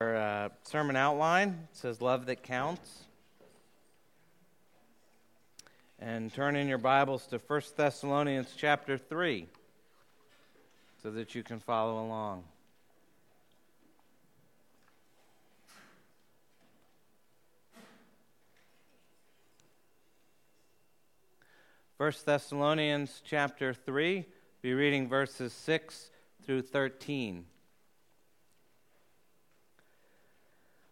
Our uh, sermon outline says Love That Counts. And turn in your Bibles to 1 Thessalonians chapter 3 so that you can follow along. First Thessalonians chapter 3, be reading verses 6 through 13.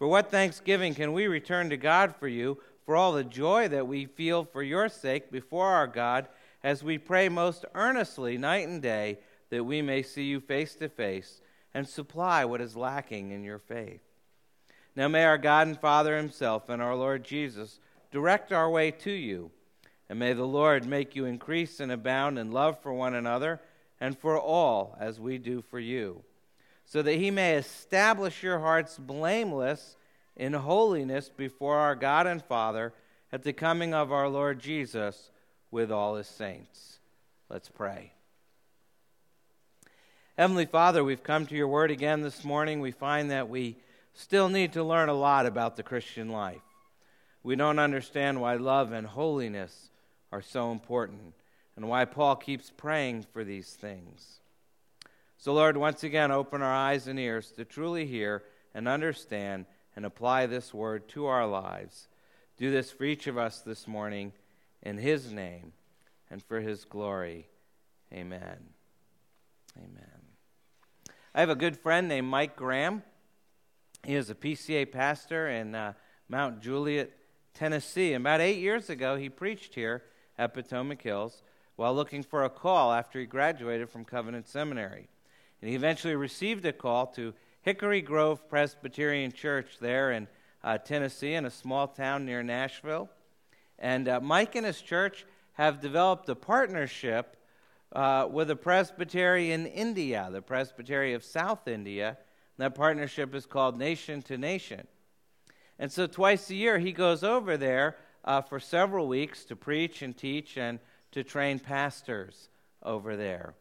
For what thanksgiving can we return to God for you, for all the joy that we feel for your sake before our God, as we pray most earnestly night and day that we may see you face to face and supply what is lacking in your faith? Now may our God and Father Himself and our Lord Jesus direct our way to you, and may the Lord make you increase and abound in love for one another and for all as we do for you so that he may establish your hearts blameless in holiness before our God and Father at the coming of our Lord Jesus with all his saints. Let's pray. Heavenly Father, we've come to your word again this morning. We find that we still need to learn a lot about the Christian life. We don't understand why love and holiness are so important and why Paul keeps praying for these things. So, Lord, once again, open our eyes and ears to truly hear and understand and apply this word to our lives. Do this for each of us this morning in His name and for His glory. Amen. Amen. I have a good friend named Mike Graham. He is a PCA pastor in uh, Mount Juliet, Tennessee. About eight years ago, he preached here at Potomac Hills while looking for a call after he graduated from Covenant Seminary. And he eventually received a call to Hickory Grove Presbyterian Church there in uh, Tennessee, in a small town near Nashville. And uh, Mike and his church have developed a partnership uh, with a presbytery in India, the Presbytery of South India. That partnership is called Nation to Nation. And so twice a year, he goes over there uh, for several weeks to preach and teach and to train pastors over there.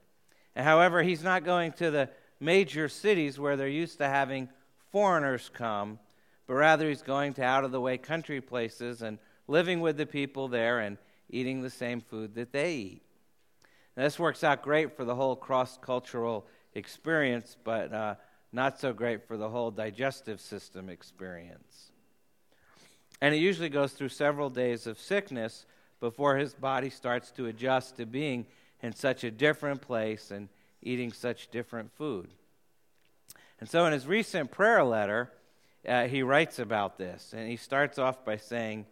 And However, he's not going to the major cities where they're used to having foreigners come, but rather he's going to out of the way country places and living with the people there and eating the same food that they eat. Now, this works out great for the whole cross cultural experience, but uh, not so great for the whole digestive system experience. And he usually goes through several days of sickness before his body starts to adjust to being in such a different place and eating such different food. And so, in his recent prayer letter, uh, he writes about this, and he starts off by saying,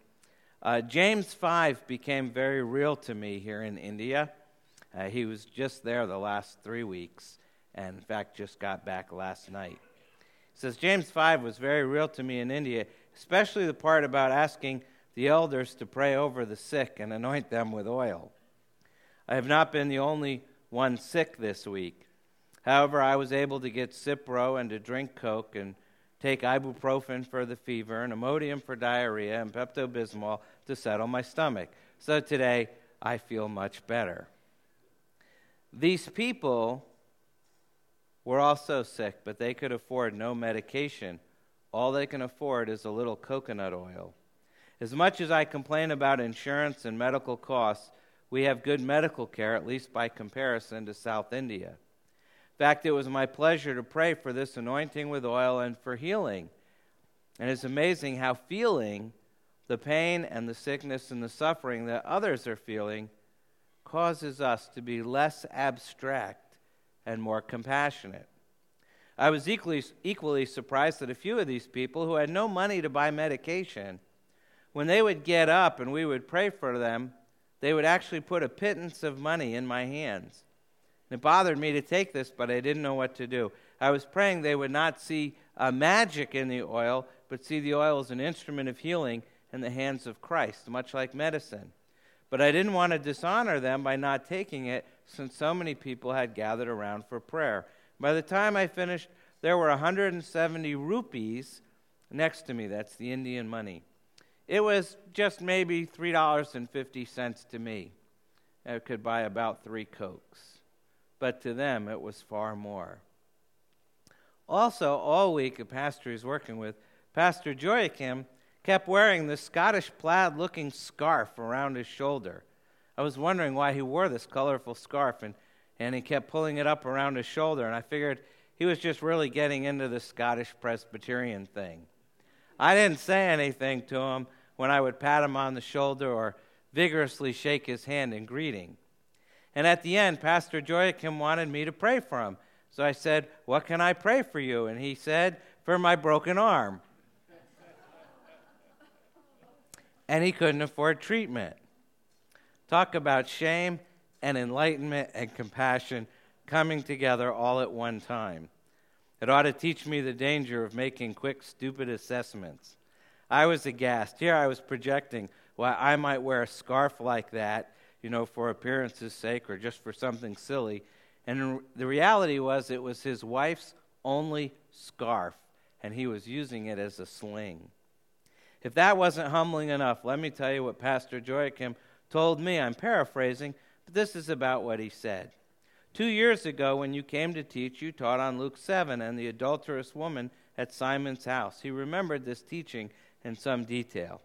uh, James 5 became very real to me here in India. Uh, he was just there the last three weeks, and in fact, just got back last night. He says, James 5 was very real to me in India, especially the part about asking the elders to pray over the sick and anoint them with oil. I have not been the only one sick this week. However, I was able to get Cipro and to drink Coke and take ibuprofen for the fever and Imodium for diarrhea and Pepto Bismol to settle my stomach. So today, I feel much better. These people were also sick, but they could afford no medication. All they can afford is a little coconut oil. As much as I complain about insurance and medical costs, we have good medical care, at least by comparison to South India. In fact, it was my pleasure to pray for this anointing with oil and for healing. And it's amazing how feeling the pain and the sickness and the suffering that others are feeling causes us to be less abstract and more compassionate. I was equally, equally surprised that a few of these people who had no money to buy medication, when they would get up and we would pray for them, they would actually put a pittance of money in my hands. And it bothered me to take this, but I didn't know what to do. I was praying they would not see a magic in the oil, but see the oil as an instrument of healing in the hands of Christ, much like medicine. But I didn't want to dishonor them by not taking it, since so many people had gathered around for prayer. By the time I finished, there were 170 rupees next to me. That's the Indian money. It was just maybe $3.50 to me. It could buy about three Cokes. But to them, it was far more. Also, all week, the pastor he's working with, Pastor Joachim, kept wearing this Scottish plaid looking scarf around his shoulder. I was wondering why he wore this colorful scarf, and, and he kept pulling it up around his shoulder, and I figured he was just really getting into the Scottish Presbyterian thing. I didn't say anything to him when I would pat him on the shoulder or vigorously shake his hand in greeting. And at the end, Pastor Joachim wanted me to pray for him. So I said, What can I pray for you? And he said, For my broken arm. and he couldn't afford treatment. Talk about shame and enlightenment and compassion coming together all at one time. It ought to teach me the danger of making quick, stupid assessments. I was aghast. Here I was projecting why I might wear a scarf like that, you know, for appearance's sake or just for something silly. And the reality was it was his wife's only scarf, and he was using it as a sling. If that wasn't humbling enough, let me tell you what Pastor Joachim told me. I'm paraphrasing, but this is about what he said. Two years ago, when you came to teach, you taught on Luke 7 and the adulterous woman at Simon's house. He remembered this teaching in some detail.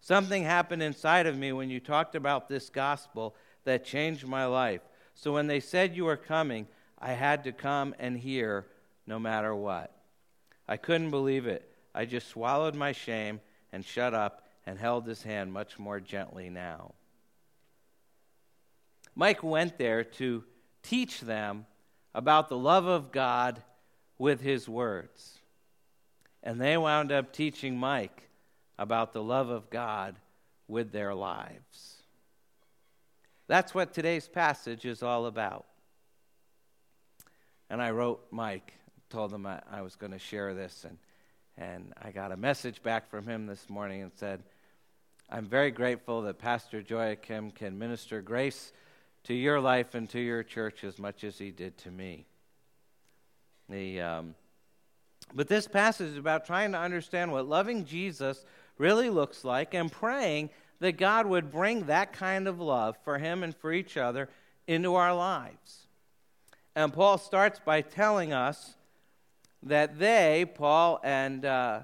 Something happened inside of me when you talked about this gospel that changed my life. So when they said you were coming, I had to come and hear no matter what. I couldn't believe it. I just swallowed my shame and shut up and held his hand much more gently now. Mike went there to teach them about the love of God with his words. And they wound up teaching Mike about the love of God with their lives. That's what today's passage is all about. And I wrote Mike, told him I, I was going to share this, and and I got a message back from him this morning and said, I'm very grateful that Pastor Joachim can minister grace to your life and to your church as much as he did to me. The, um, but this passage is about trying to understand what loving Jesus really looks like and praying that God would bring that kind of love for him and for each other into our lives. And Paul starts by telling us that they, Paul and uh,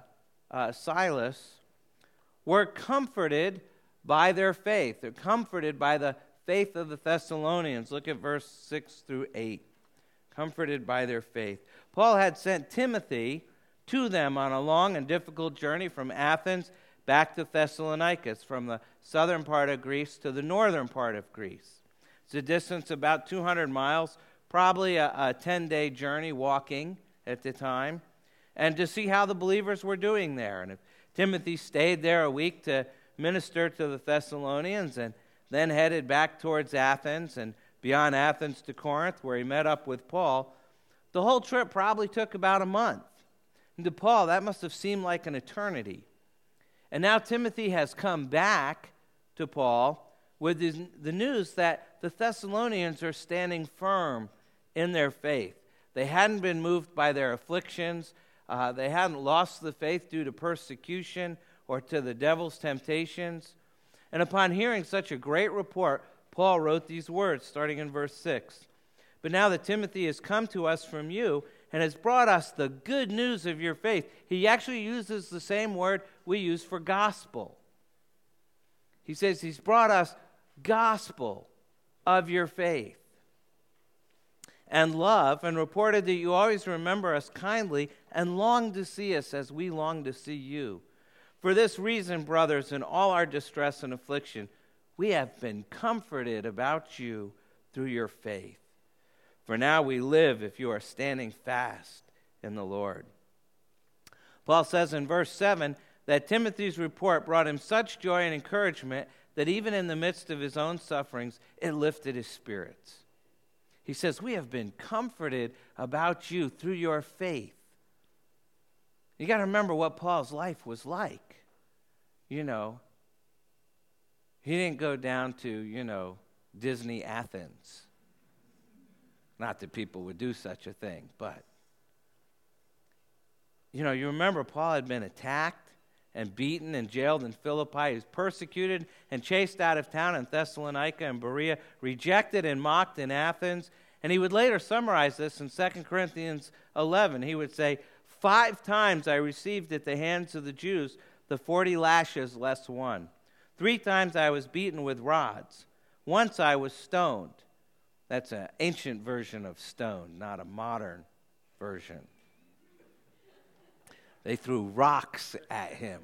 uh, Silas, were comforted by their faith. They're comforted by the faith of the Thessalonians. Look at verse 6 through 8. Comforted by their faith. Paul had sent Timothy to them on a long and difficult journey from Athens back to Thessalonica, from the southern part of Greece to the northern part of Greece. It's a distance about 200 miles, probably a, a 10 day journey walking at the time, and to see how the believers were doing there. And if Timothy stayed there a week to minister to the Thessalonians and then headed back towards Athens and beyond Athens to Corinth, where he met up with Paul, the whole trip probably took about a month. And to Paul, that must have seemed like an eternity. And now Timothy has come back to Paul with the news that the Thessalonians are standing firm in their faith. They hadn't been moved by their afflictions. Uh, they hadn't lost the faith due to persecution or to the devil's temptations. And upon hearing such a great report, Paul wrote these words, starting in verse 6. But now that Timothy has come to us from you and has brought us the good news of your faith, he actually uses the same word we use for gospel. He says he's brought us gospel of your faith and love, and reported that you always remember us kindly and long to see us as we long to see you. For this reason, brothers, in all our distress and affliction, we have been comforted about you through your faith. For now we live if you are standing fast in the Lord. Paul says in verse 7 that Timothy's report brought him such joy and encouragement that even in the midst of his own sufferings, it lifted his spirits. He says, We have been comforted about you through your faith. You got to remember what Paul's life was like. You know, he didn't go down to, you know, Disney Athens. Not that people would do such a thing, but, you know, you remember Paul had been attacked and beaten and jailed in Philippi. He was persecuted and chased out of town in Thessalonica and Berea, rejected and mocked in Athens. And he would later summarize this in 2 Corinthians 11. He would say, Five times I received at the hands of the Jews the 40 lashes less one. Three times I was beaten with rods. Once I was stoned. That's an ancient version of stone, not a modern version. They threw rocks at him.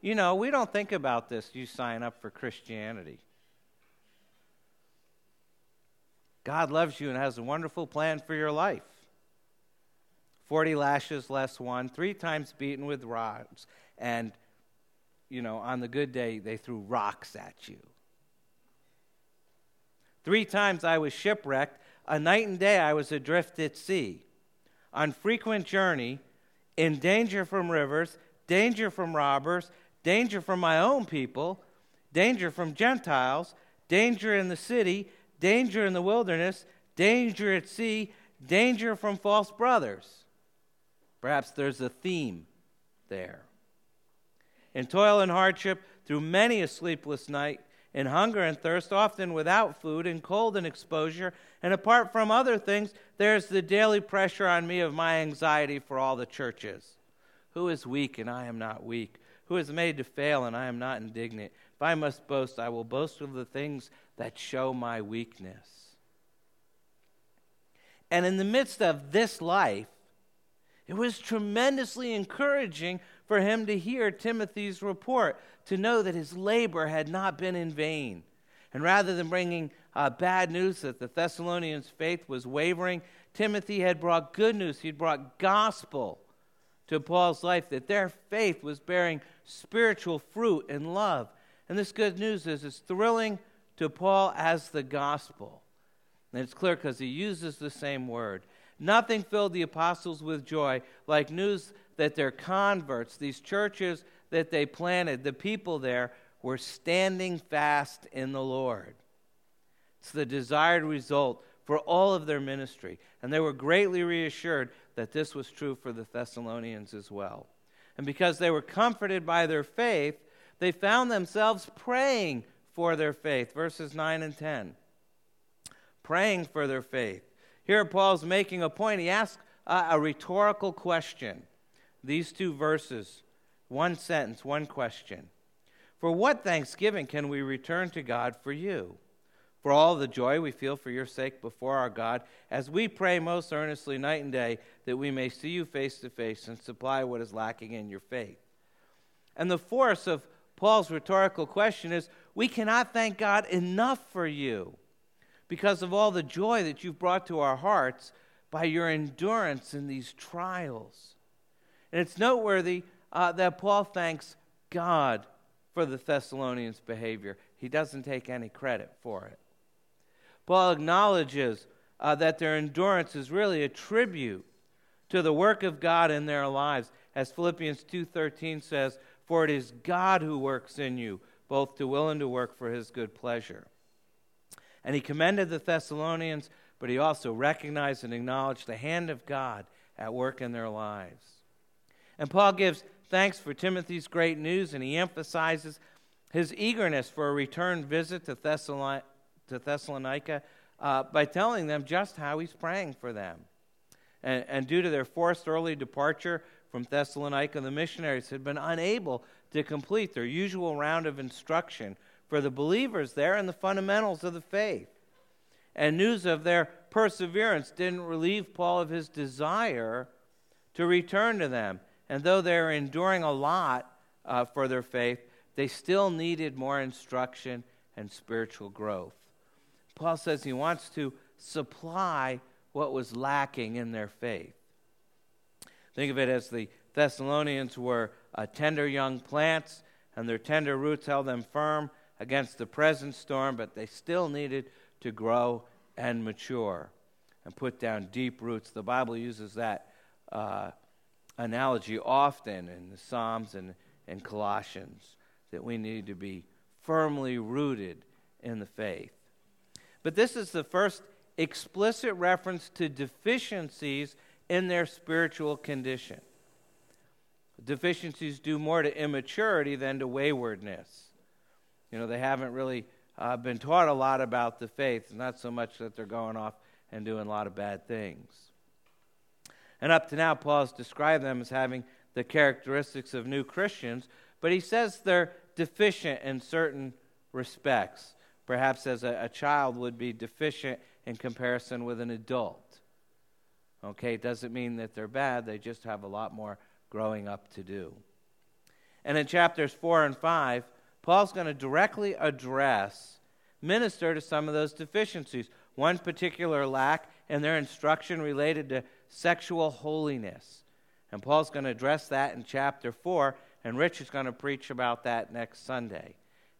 You know, we don't think about this. You sign up for Christianity. God loves you and has a wonderful plan for your life. 40 lashes less one, three times beaten with rods, and, you know, on the good day, they threw rocks at you. Three times I was shipwrecked. A night and day I was adrift at sea on frequent journey, in danger from rivers, danger from robbers, danger from my own people, danger from Gentiles, danger in the city, danger in the wilderness, danger at sea, danger from false brothers. Perhaps there's a theme there. In toil and hardship, through many a sleepless night, in hunger and thirst, often without food, in cold and exposure. And apart from other things, there's the daily pressure on me of my anxiety for all the churches. Who is weak and I am not weak? Who is made to fail and I am not indignant? If I must boast, I will boast of the things that show my weakness. And in the midst of this life, it was tremendously encouraging for him to hear Timothy's report, to know that his labor had not been in vain. And rather than bringing uh, bad news that the Thessalonians' faith was wavering, Timothy had brought good news. He'd brought gospel to Paul's life that their faith was bearing spiritual fruit and love. And this good news is as thrilling to Paul as the gospel. And it's clear because he uses the same word. Nothing filled the apostles with joy like news that their converts, these churches that they planted, the people there, were standing fast in the Lord. It's the desired result for all of their ministry. And they were greatly reassured that this was true for the Thessalonians as well. And because they were comforted by their faith, they found themselves praying for their faith. Verses 9 and 10. Praying for their faith. Here, Paul's making a point. He asks a, a rhetorical question. These two verses, one sentence, one question. For what thanksgiving can we return to God for you? For all the joy we feel for your sake before our God, as we pray most earnestly night and day that we may see you face to face and supply what is lacking in your faith. And the force of Paul's rhetorical question is we cannot thank God enough for you because of all the joy that you've brought to our hearts by your endurance in these trials. And it's noteworthy uh, that Paul thanks God for the Thessalonians' behavior. He doesn't take any credit for it. Paul acknowledges uh, that their endurance is really a tribute to the work of God in their lives. As Philippians 2:13 says, "For it is God who works in you both to will and to work for his good pleasure." And he commended the Thessalonians, but he also recognized and acknowledged the hand of God at work in their lives. And Paul gives thanks for Timothy's great news, and he emphasizes his eagerness for a return visit to, Thessalon- to Thessalonica uh, by telling them just how he's praying for them. And, and due to their forced early departure from Thessalonica, the missionaries had been unable to complete their usual round of instruction for the believers there in the fundamentals of the faith. And news of their perseverance didn't relieve Paul of his desire to return to them. And though they're enduring a lot uh, for their faith, they still needed more instruction and spiritual growth. Paul says he wants to supply what was lacking in their faith. Think of it as the Thessalonians were uh, tender young plants, and their tender roots held them firm against the present storm, but they still needed to grow and mature. and put down deep roots. The Bible uses that uh, analogy often in the Psalms and, and Colossians that we need to be firmly rooted in the faith. But this is the first explicit reference to deficiencies in their spiritual condition. Deficiencies due more to immaturity than to waywardness. You know, they haven't really uh, been taught a lot about the faith, not so much that they're going off and doing a lot of bad things. And up to now, Paul has described them as having the characteristics of new Christians, but he says they're deficient in certain respects. Perhaps as a, a child would be deficient in comparison with an adult. Okay, it doesn't mean that they're bad, they just have a lot more growing up to do. And in chapters 4 and 5, Paul's going to directly address, minister to some of those deficiencies. One particular lack in their instruction related to sexual holiness. And Paul's going to address that in chapter 4, and Rich is going to preach about that next Sunday.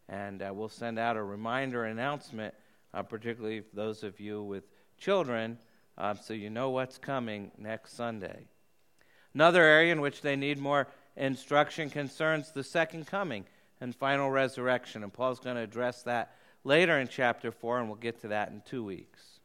And uh, we'll send out a reminder announcement, uh, particularly for those of you with children, uh, so you know what's coming next Sunday. Another area in which they need more instruction concerns the second coming and final resurrection. And Paul's going to address that later in chapter 4, and we'll get to that in two weeks.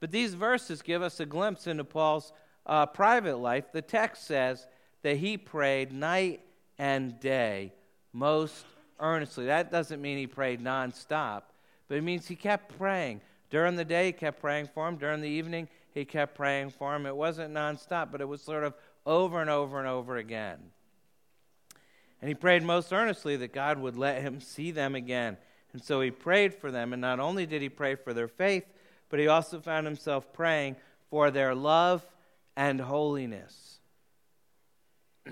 But these verses give us a glimpse into Paul's uh, private life. The text says that he prayed night and day most earnestly. That doesn't mean he prayed nonstop, but it means he kept praying. During the day, he kept praying for him. During the evening, he kept praying for him. It wasn't nonstop, but it was sort of over and over and over again. And he prayed most earnestly that God would let him see them again. And so he prayed for them. And not only did he pray for their faith, but he also found himself praying for their love and holiness.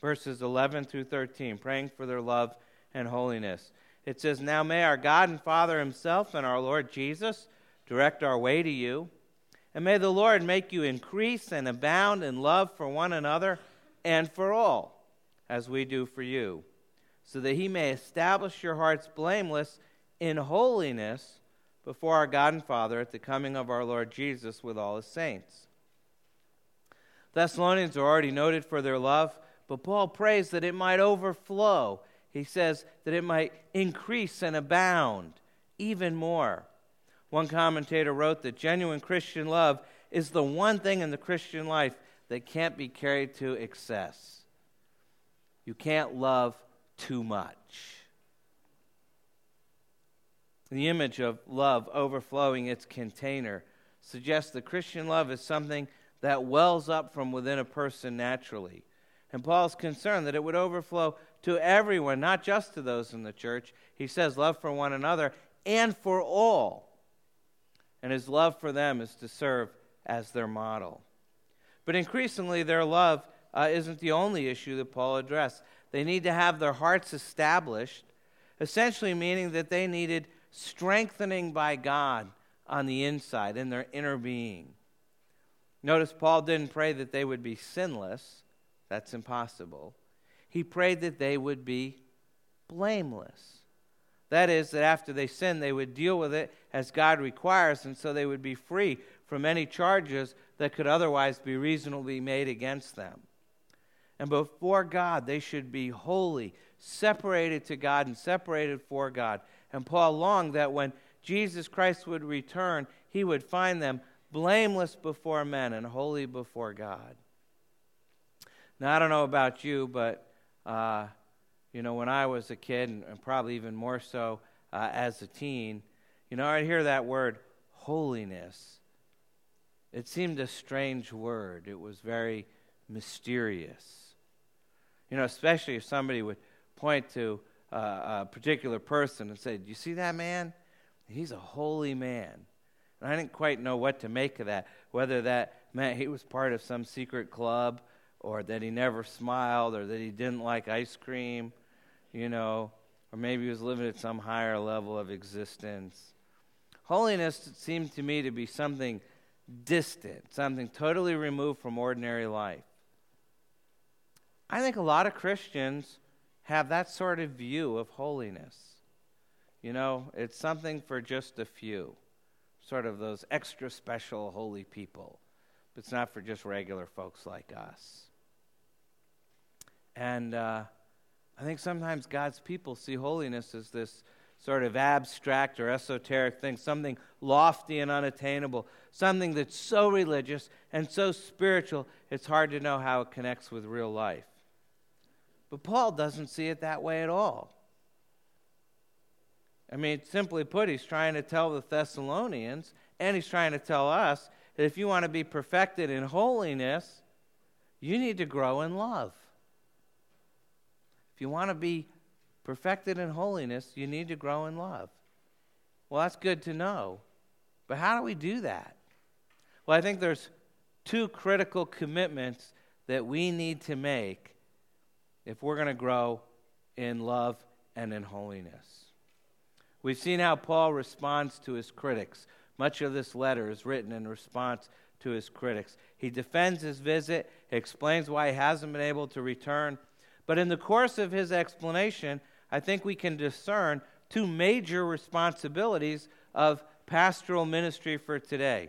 Verses 11 through 13, praying for their love and holiness. It says, Now may our God and Father Himself and our Lord Jesus direct our way to you. And may the Lord make you increase and abound in love for one another and for all, as we do for you, so that He may establish your hearts blameless in holiness before our God and Father at the coming of our Lord Jesus with all His saints. Thessalonians are already noted for their love, but Paul prays that it might overflow he says that it might increase and abound even more. One commentator wrote that genuine Christian love is the one thing in the Christian life that can't be carried to excess. You can't love too much. The image of love overflowing its container suggests that Christian love is something that wells up from within a person naturally. And Paul's concerned that it would overflow to everyone, not just to those in the church. He says love for one another and for all. And his love for them is to serve as their model. But increasingly, their love uh, isn't the only issue that Paul addressed. They need to have their hearts established, essentially meaning that they needed strengthening by God on the inside, in their inner being. Notice Paul didn't pray that they would be sinless. That's impossible he prayed that they would be blameless. That is, that after they sinned, they would deal with it as God requires, and so they would be free from any charges that could otherwise be reasonably made against them. And before God, they should be holy, separated to God and separated for God. And Paul longed that when Jesus Christ would return, he would find them blameless before men and holy before God. Now, I don't know about you, but uh, you know, when I was a kid, and, and probably even more so uh, as a teen, you know, I'd hear that word holiness. It seemed a strange word. It was very mysterious. You know, especially if somebody would point to a particular person and say, Do you see that man? He's a holy man. And I didn't quite know what to make of that, whether that meant he was part of some secret club or that he never smiled, or that he didn't like ice cream, you know, or maybe he was living at some higher level of existence. Holiness seemed to me to be something distant, something totally removed from ordinary life. I think a lot of Christians have that sort of view of holiness. You know, it's something for just a few, sort of those extra special holy people. But it's not for just regular folks like us. And uh, I think sometimes God's people see holiness as this sort of abstract or esoteric thing, something lofty and unattainable, something that's so religious and so spiritual, it's hard to know how it connects with real life. But Paul doesn't see it that way at all. I mean, simply put, he's trying to tell the Thessalonians and he's trying to tell us that if you want to be perfected in holiness, you need to grow in love. If you want to be perfected in holiness, you need to grow in love. Well, that's good to know. But how do we do that? Well, I think there's two critical commitments that we need to make if we're going to grow in love and in holiness. We've seen how Paul responds to his critics. Much of this letter is written in response to his critics. He defends his visit, he explains why he hasn't been able to return. But in the course of his explanation, I think we can discern two major responsibilities of pastoral ministry for today.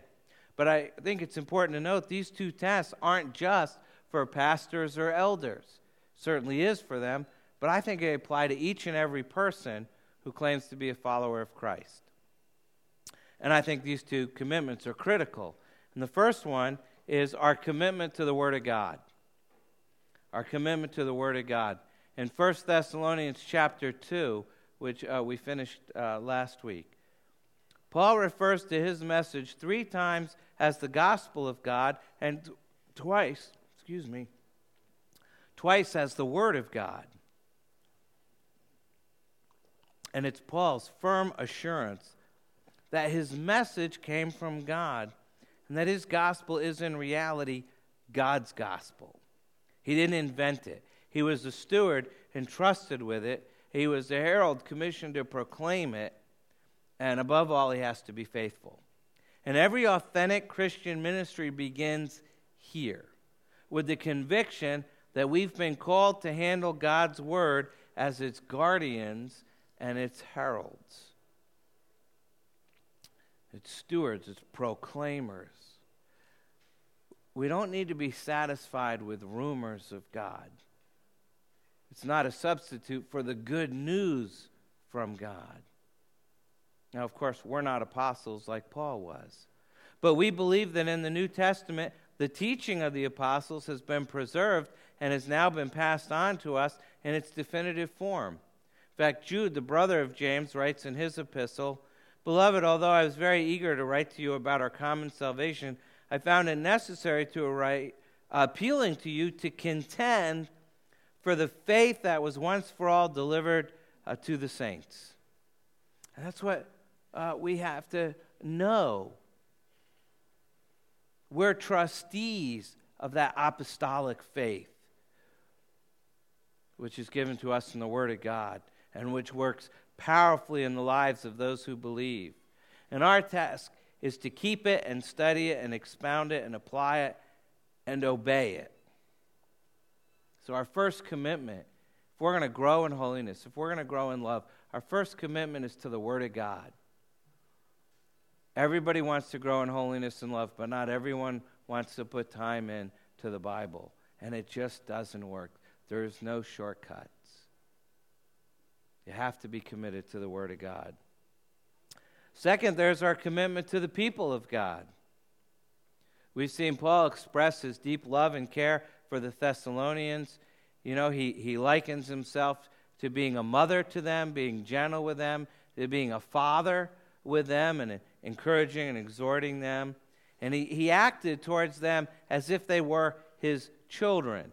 But I think it's important to note these two tasks aren't just for pastors or elders. Certainly is for them, but I think they apply to each and every person who claims to be a follower of Christ. And I think these two commitments are critical. And the first one is our commitment to the Word of God. Our commitment to the Word of God. In 1 Thessalonians chapter 2, which uh, we finished uh, last week, Paul refers to his message three times as the gospel of God and twice, excuse me, twice as the word of God. And it's Paul's firm assurance that his message came from God and that his gospel is in reality God's gospel. He didn't invent it, he was the steward entrusted with it, he was the herald commissioned to proclaim it, and above all, he has to be faithful. And every authentic Christian ministry begins here with the conviction that we've been called to handle God's word as its guardians and its heralds, its stewards, its proclaimers. We don't need to be satisfied with rumors of God. It's not a substitute for the good news from God. Now, of course, we're not apostles like Paul was. But we believe that in the New Testament, the teaching of the apostles has been preserved and has now been passed on to us in its definitive form. In fact, Jude, the brother of James, writes in his epistle Beloved, although I was very eager to write to you about our common salvation, I found it necessary to write, appealing to you to contend for the faith that was once for all delivered uh, to the saints. And that's what uh, we have to know. We're trustees of that apostolic faith, which is given to us in the Word of God and which works powerfully in the lives of those who believe. And our task is to keep it and study it and expound it and apply it and obey it. So, our first commitment, if we're going to grow in holiness, if we're going to grow in love, our first commitment is to the Word of God. Everybody wants to grow in holiness and love, but not everyone wants to put time in to the Bible. And it just doesn't work. There's no shortcuts. You have to be committed to the Word of God. Second, there's our commitment to the people of God. We've seen Paul express his deep love and care for the Thessalonians. You know, he, he likens himself to being a mother to them, being gentle with them, to being a father with them, and encouraging and exhorting them. And he, he acted towards them as if they were his children.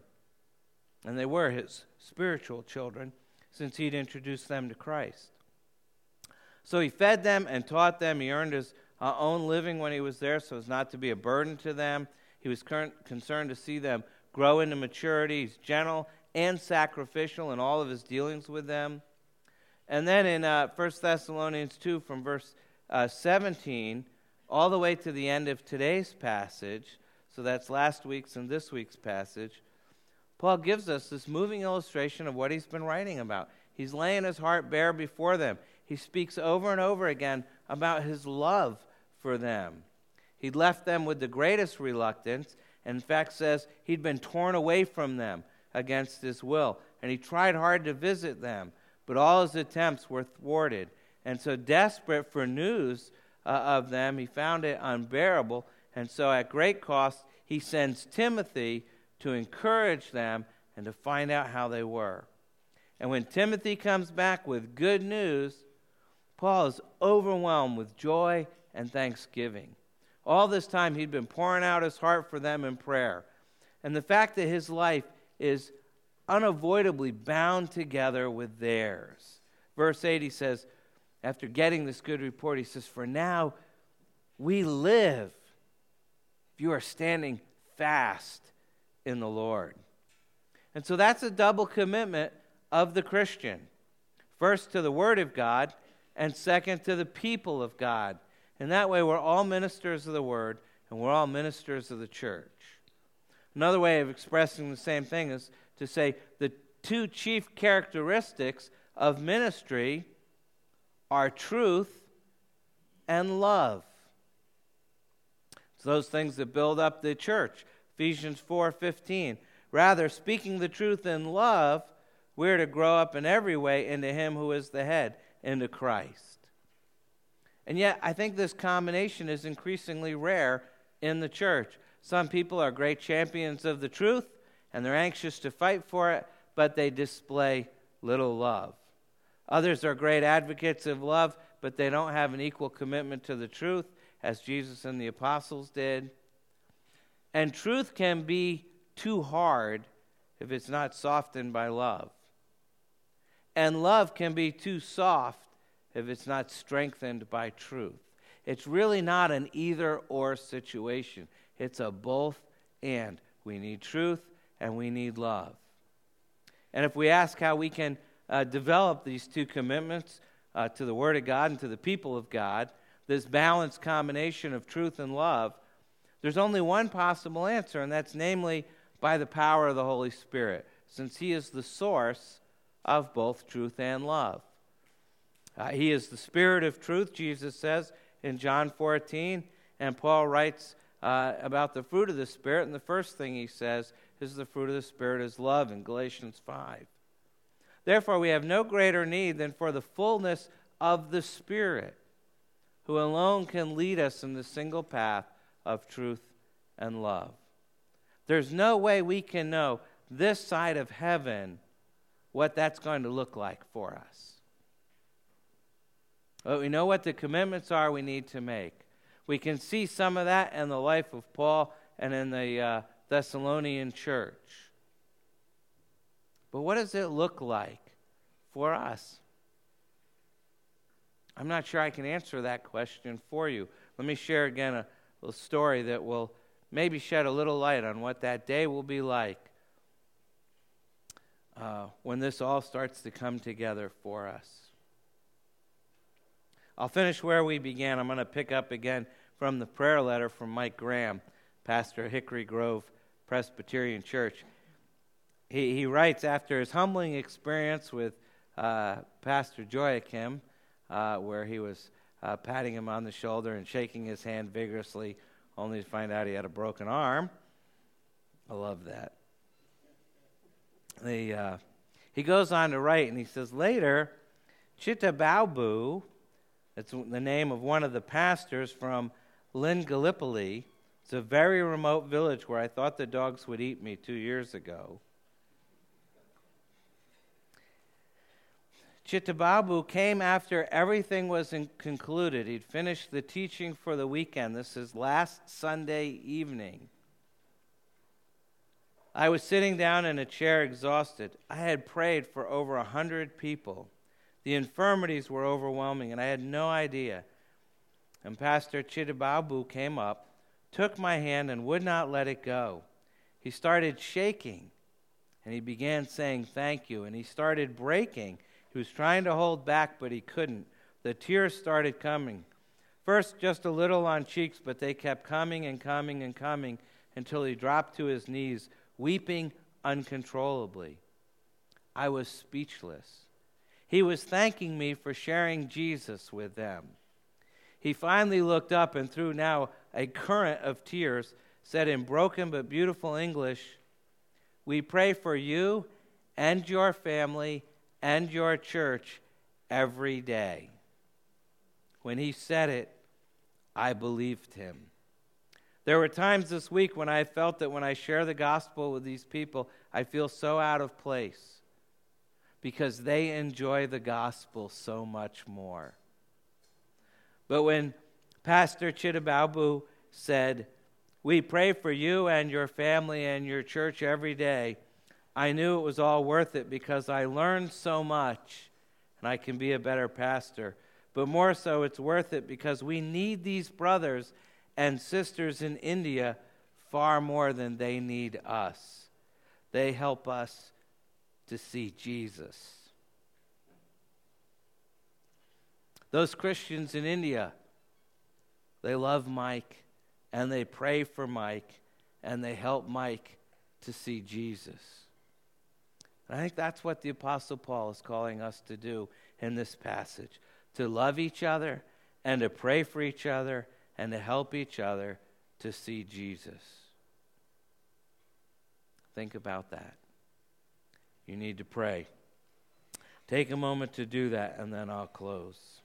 And they were his spiritual children since he'd introduced them to Christ. So he fed them and taught them. He earned his uh, own living when he was there so as not to be a burden to them. He was concerned to see them grow into maturity. He's gentle and sacrificial in all of his dealings with them. And then in uh, 1 Thessalonians 2, from verse uh, 17 all the way to the end of today's passage, so that's last week's and this week's passage, Paul gives us this moving illustration of what he's been writing about. He's laying his heart bare before them. He speaks over and over again about his love for them. He left them with the greatest reluctance, and in fact says he'd been torn away from them against his will. And he tried hard to visit them, but all his attempts were thwarted. And so, desperate for news uh, of them, he found it unbearable. And so, at great cost, he sends Timothy to encourage them and to find out how they were. And when Timothy comes back with good news, Paul is overwhelmed with joy and thanksgiving. All this time, he'd been pouring out his heart for them in prayer. And the fact that his life is unavoidably bound together with theirs. Verse 8, he says, after getting this good report, he says, For now we live if you are standing fast in the Lord. And so that's a double commitment of the Christian first to the Word of God, and second to the people of God. And that way, we're all ministers of the Word, and we're all ministers of the church. Another way of expressing the same thing is to say the two chief characteristics of ministry are truth and love. It's those things that build up the church. Ephesians 4:15. Rather, speaking the truth in love, we're to grow up in every way into him who is the head, into Christ. And yet, I think this combination is increasingly rare in the church. Some people are great champions of the truth, and they're anxious to fight for it, but they display little love. Others are great advocates of love, but they don't have an equal commitment to the truth, as Jesus and the apostles did. And truth can be too hard if it's not softened by love. And love can be too soft if it's not strengthened by truth. It's really not an either or situation, it's a both and. We need truth and we need love. And if we ask how we can uh, develop these two commitments uh, to the Word of God and to the people of God, this balanced combination of truth and love, there's only one possible answer, and that's namely by the power of the Holy Spirit, since He is the source of both truth and love. Uh, he is the Spirit of truth, Jesus says in John 14, and Paul writes uh, about the fruit of the Spirit, and the first thing he says is the fruit of the Spirit is love in Galatians 5. Therefore, we have no greater need than for the fullness of the Spirit, who alone can lead us in the single path of truth and love. There's no way we can know this side of heaven what that's going to look like for us. But we know what the commitments are we need to make. We can see some of that in the life of Paul and in the uh, Thessalonian church. But what does it look like for us? I'm not sure I can answer that question for you. Let me share again a little story that will maybe shed a little light on what that day will be like uh, when this all starts to come together for us. I'll finish where we began. I'm going to pick up again from the prayer letter from Mike Graham, pastor of Hickory Grove Presbyterian Church. He, he writes after his humbling experience with uh, Pastor Joachim, uh, where he was uh, patting him on the shoulder and shaking his hand vigorously, only to find out he had a broken arm. I love that the, uh, he goes on to write, and he says, Later, Chittababu, that's the name of one of the pastors from Lingallipoli. It's a very remote village where I thought the dogs would eat me two years ago. Chittababu came after everything was concluded. He'd finished the teaching for the weekend. This is last Sunday evening. I was sitting down in a chair exhausted. I had prayed for over a hundred people. The infirmities were overwhelming, and I had no idea. And Pastor Chittababu came up, took my hand, and would not let it go. He started shaking, and he began saying thank you, and he started breaking. He was trying to hold back, but he couldn't. The tears started coming. First, just a little on cheeks, but they kept coming and coming and coming until he dropped to his knees weeping uncontrollably. I was speechless. He was thanking me for sharing Jesus with them. He finally looked up and, through now a current of tears, said in broken but beautiful English, We pray for you and your family and your church every day. When he said it, I believed him. There were times this week when I felt that when I share the gospel with these people, I feel so out of place because they enjoy the gospel so much more. But when Pastor Chittababu said, We pray for you and your family and your church every day, I knew it was all worth it because I learned so much and I can be a better pastor. But more so, it's worth it because we need these brothers and sisters in India far more than they need us. They help us to see Jesus. Those Christians in India, they love Mike and they pray for Mike and they help Mike to see Jesus. And I think that's what the Apostle Paul is calling us to do in this passage to love each other and to pray for each other and to help each other to see Jesus. Think about that. You need to pray. Take a moment to do that, and then I'll close.